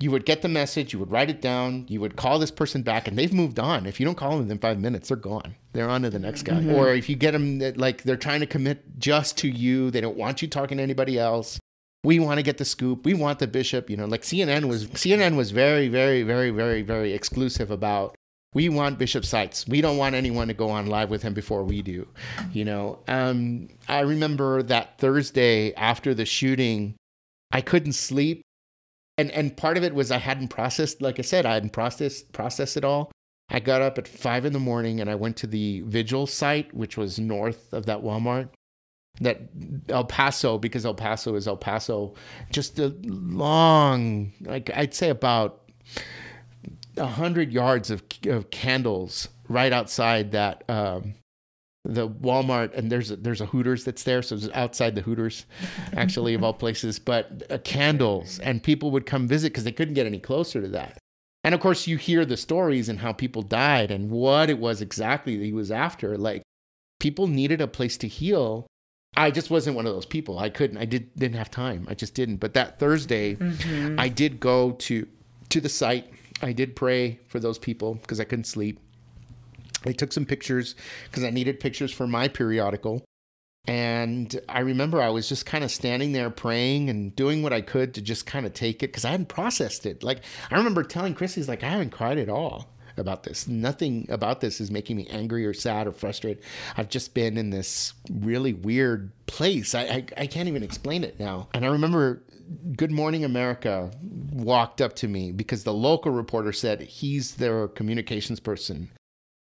you would get the message, you would write it down, you would call this person back, and they've moved on. If you don't call them within five minutes, they're gone. They're on to the next guy. Mm-hmm. Or if you get them like they're trying to commit just to you, they don't want you talking to anybody else. We want to get the scoop. We want the bishop. You know, like CNN was CNN was very, very, very, very, very exclusive about we want Bishop Seitz. We don't want anyone to go on live with him before we do. You know, um, I remember that Thursday after the shooting, I couldn't sleep, and and part of it was I hadn't processed. Like I said, I hadn't processed processed it all. I got up at five in the morning and I went to the vigil site, which was north of that Walmart. That El Paso, because El Paso is El Paso, just a long, like I'd say about a hundred yards of, of candles right outside that um, the Walmart, and there's a, there's a Hooters that's there, so it's outside the Hooters, actually of all places. But uh, candles, and people would come visit because they couldn't get any closer to that. And of course, you hear the stories and how people died and what it was exactly that he was after. Like people needed a place to heal. I just wasn't one of those people. I couldn't. I did didn't have time. I just didn't. But that Thursday, mm-hmm. I did go to to the site I did pray for those people because I couldn't sleep. I took some pictures because I needed pictures for my periodical. And I remember I was just kind of standing there praying and doing what I could to just kind of take it because I hadn't processed it. Like, I remember telling Chrissy's, like, I haven't cried at all about this. Nothing about this is making me angry or sad or frustrated. I've just been in this really weird place. I, I, I can't even explain it now. And I remember Good Morning America walked up to me because the local reporter said he's their communications person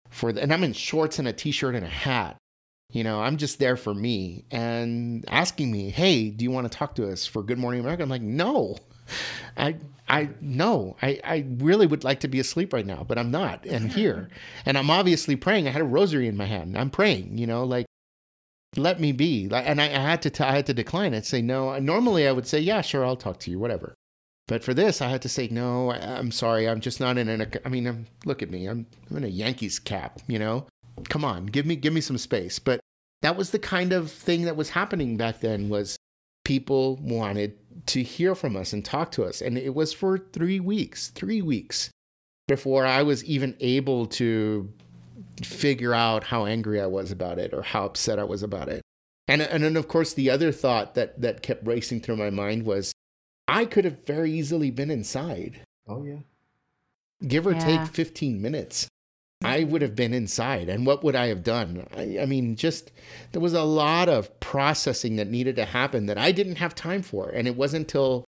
for the, and I'm in shorts and a t-shirt and a hat. You know, I'm just there for me and asking me, "Hey, do you want to talk to us for Good Morning America?" I'm like, "No." I I no, I, I really would like to be asleep right now, but I'm not. And here. Mm-hmm. And I'm obviously praying. I had a rosary in my hand. I'm praying, you know, like let me be. Like and I, had to t- I had to decline it. Say no. Normally I would say yeah, sure, I'll talk to you, whatever. But for this, I had to say no. I, am sorry, I'm just not in an. I mean, I'm, look at me. I'm, I'm in a Yankees cap. You know, come on, give me give me some space. But that was the kind of thing that was happening back then was people wanted to hear from us and talk to us. And it was for three weeks, three weeks before I was even able to figure out how angry I was about it or how upset I was about it. And and then of course the other thought that that kept racing through my mind was I could have very easily been inside. Oh yeah. Give or yeah. take 15 minutes. I would have been inside. And what would I have done? I, I, mean, just there was a lot of processing that needed to happen that I didn't have time for. And it wasn't until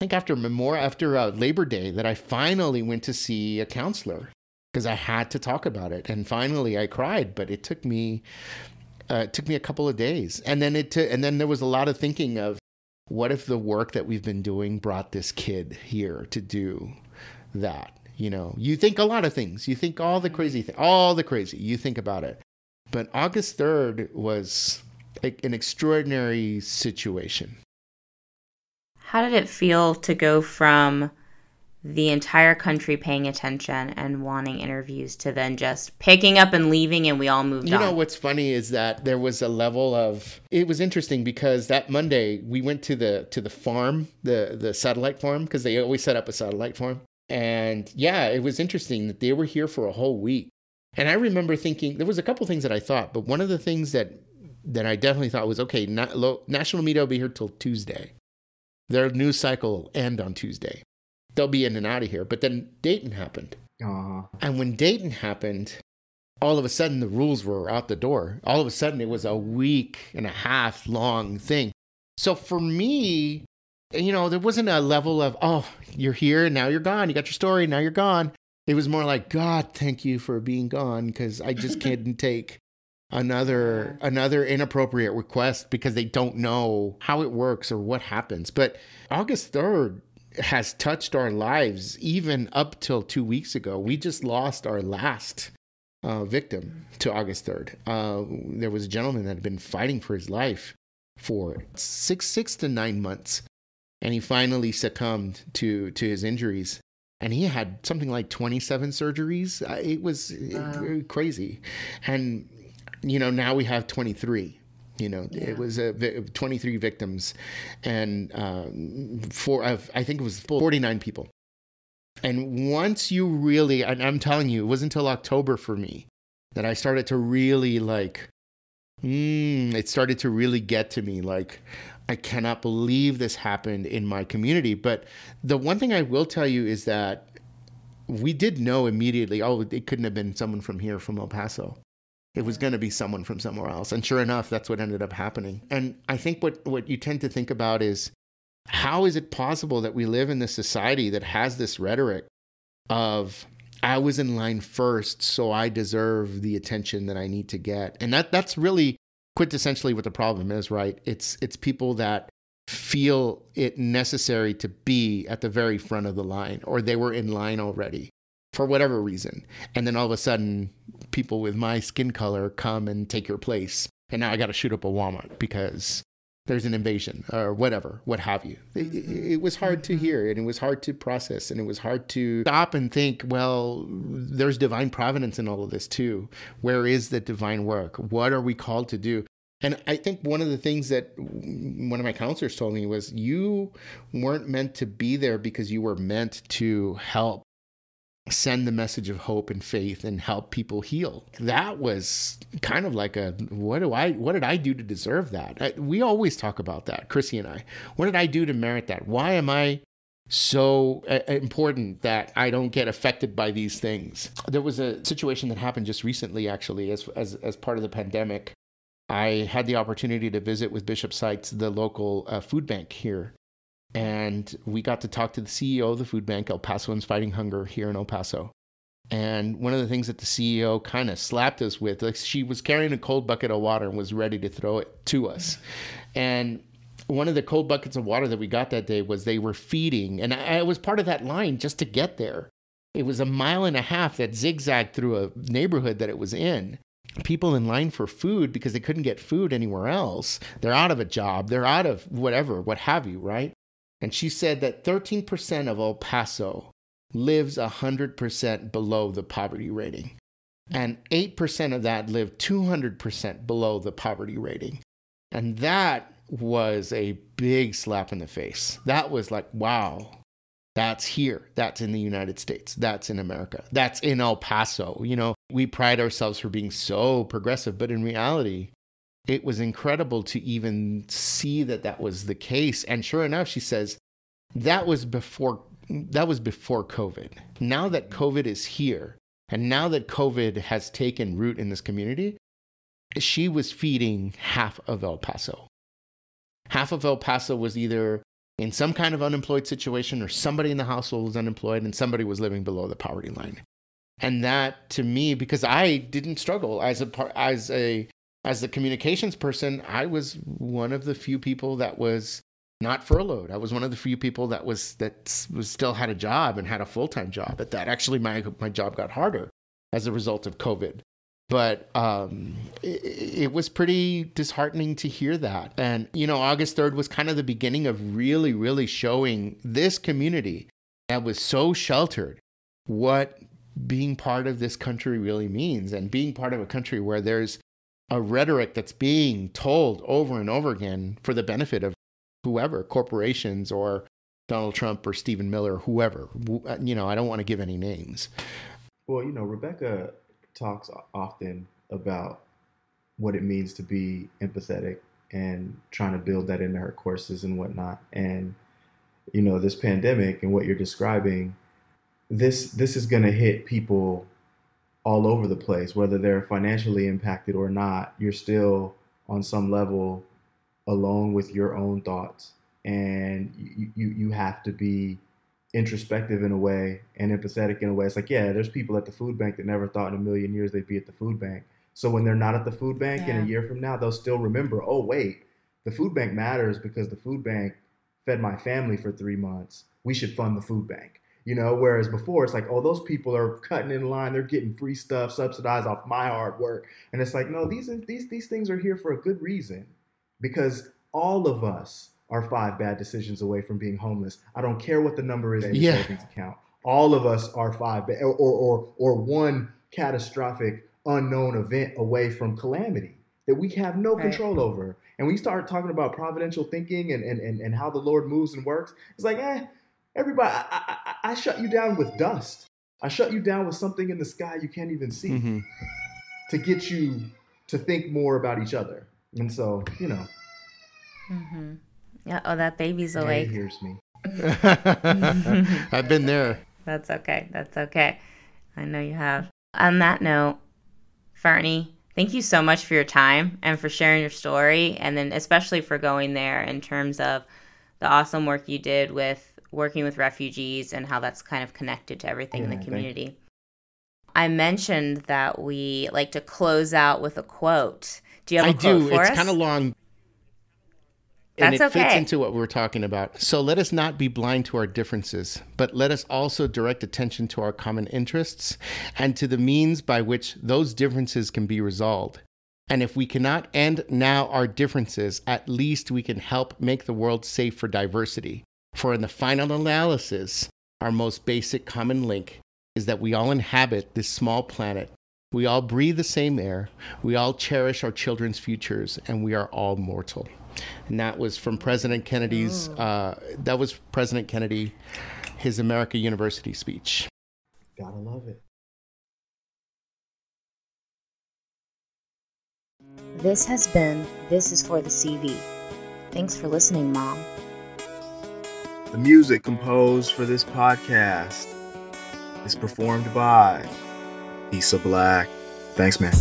I think after Memorial, after uh, Labor Day, that I finally went to see a counselor because I had to talk about it. And finally, I cried, but it took me uh, it took me a couple of days, and then it t- and then there was a lot of thinking of what if the work that we've been doing brought this kid here to do that. You know, you think a lot of things. You think all the crazy things, all the crazy. You think about it. But August 3rd was an extraordinary situation. How did it feel to go from the entire country paying attention and wanting interviews to then just picking up and leaving and we all moved you on. You know what's funny is that there was a level of it was interesting because that Monday we went to the to the farm, the the satellite farm because they always set up a satellite farm. And yeah, it was interesting that they were here for a whole week. And I remember thinking there was a couple things that I thought, but one of the things that that I definitely thought was okay, national media will be here till Tuesday. Their news cycle will end on Tuesday they'll be in and out of here. But then Dayton happened. Uh-huh. And when Dayton happened, all of a sudden the rules were out the door. All of a sudden it was a week and a half long thing. So for me, you know, there wasn't a level of, oh, you're here and now you're gone. You got your story, now you're gone. It was more like, God, thank you for being gone because I just can't take another another inappropriate request because they don't know how it works or what happens. But August 3rd has touched our lives even up till two weeks ago. We just lost our last uh, victim to August 3rd. Uh, there was a gentleman that had been fighting for his life for six, six to nine months, and he finally succumbed to, to his injuries. And he had something like 27 surgeries. Uh, it was wow. crazy. And, you know, now we have 23. You know, yeah. it was uh, 23 victims, and um, four. I think it was 49 people. And once you really, and I'm telling you, it wasn't until October for me that I started to really like. Mm, it started to really get to me. Like, I cannot believe this happened in my community. But the one thing I will tell you is that we did know immediately. Oh, it couldn't have been someone from here, from El Paso it was going to be someone from somewhere else. And sure enough, that's what ended up happening. And I think what, what you tend to think about is how is it possible that we live in this society that has this rhetoric of, I was in line first, so I deserve the attention that I need to get. And that, that's really quintessentially what the problem is, right? It's, it's people that feel it necessary to be at the very front of the line or they were in line already for whatever reason. And then all of a sudden, people with my skin color come and take your place. And now I got to shoot up a Walmart because there's an invasion or whatever, what have you. It, it, was hard to mm-hmm. hear and it was hard to process and it was hard to stop and think, well, there's divine providence in all of this too. Where is the divine work? What are we called to do? And I think one of the things that one of my counselors told me was you weren't meant to be there because you were meant to help send the message of hope and faith and help people heal. That was kind of like a what do I what did I do to deserve that? I, we always talk about that, Chrissy and I. What did I do to merit that? Why am I so uh, important that I don't get affected by these things? There was a situation that happened just recently actually as as as part of the pandemic. I had the opportunity to visit with Bishop Seitz, the local uh, food bank here and we got to talk to the CEO of the food bank, El Pasoans Fighting Hunger, here in El Paso. And one of the things that the CEO kind of slapped us with, like she was carrying a cold bucket of water and was ready to throw it to us. And one of the cold buckets of water that we got that day was they were feeding, and I, I was part of that line just to get there. It was a mile and a half that zigzagged through a neighborhood that it was in people in line for food because they couldn't get food anywhere else. They're out of a job, they're out of whatever, what have you, right? And she said that 13% of El Paso lives 100% below the poverty rating. And 8% of that lived 200% below the poverty rating. And that was a big slap in the face. That was like, wow, that's here. That's in the United States. That's in America. That's in El Paso. You know, we pride ourselves for being so progressive, but in reality, it was incredible to even see that that was the case. And sure enough, she says, that was before that was before COVID. Now that COVID is here, and now that COVID has taken root in this community, she was feeding half of El Paso. Half of El Paso was either in some kind of unemployed situation or somebody in the household was unemployed and somebody was living below the poverty line. And that to me, because I didn't struggle as a as a as a communications person, I was one of the few people that was not furloughed. I was one of the few people that was that was still had a job and had a full time job. At that, actually, my my job got harder as a result of COVID. But um, it, it was pretty disheartening to hear that. And you know, August third was kind of the beginning of really, really showing this community that was so sheltered what being part of this country really means, and being part of a country where there's a rhetoric that's being told over and over again for the benefit of whoever, corporations or Donald Trump or Stephen Miller, whoever. Uh, you know, I don't want to give any names. Well, you know, Rebecca talks often about what it means to be empathetic and trying to build that into her courses and whatnot. And you know, this pandemic and what you're describing, this this is going to hit people all over the place, whether they're financially impacted or not. You're still on some level alone with your own thoughts and you, you, you have to be introspective in a way and empathetic in a way. It's like, yeah, there's people at the food bank that never thought in a million years they'd be at the food bank. So when they're not at the food bank yeah. in a year from now, they'll still remember, oh, wait, the food bank matters because the food bank fed my family for three months. We should fund the food bank. You know, whereas before it's like, oh, those people are cutting in line, they're getting free stuff subsidized off my hard work. And it's like, no, these these these things are here for a good reason because all of us are five bad decisions away from being homeless. I don't care what the number is in your yeah. savings account. All of us are five or, or or or one catastrophic unknown event away from calamity that we have no right. control over. And we start talking about providential thinking and, and, and, and how the Lord moves and works. It's like, eh, everybody, I, I, I shut you down with dust. I shut you down with something in the sky you can't even see mm-hmm. to get you to think more about each other. And so, you know. Mm-hmm. Yeah. Oh, that baby's awake. Yeah, he hears me. I've been there. That's okay. That's okay. I know you have. On that note, Fernie, thank you so much for your time and for sharing your story, and then especially for going there in terms of the awesome work you did with working with refugees and how that's kind of connected to everything yeah, in the community. I mentioned that we like to close out with a quote. Do you have a I quote do. For it's kind of long, and That's it okay. fits into what we're talking about. So let us not be blind to our differences, but let us also direct attention to our common interests and to the means by which those differences can be resolved. And if we cannot end now our differences, at least we can help make the world safe for diversity. For in the final analysis, our most basic common link is that we all inhabit this small planet. We all breathe the same air. We all cherish our children's futures, and we are all mortal and that was from President Kennedy's. Oh. Uh, that was President Kennedy, his America University speech. Gotta love it. This has been This is for the CV. Thanks for listening, Mom. The music composed for this podcast is performed by Issa Black. Thanks, man.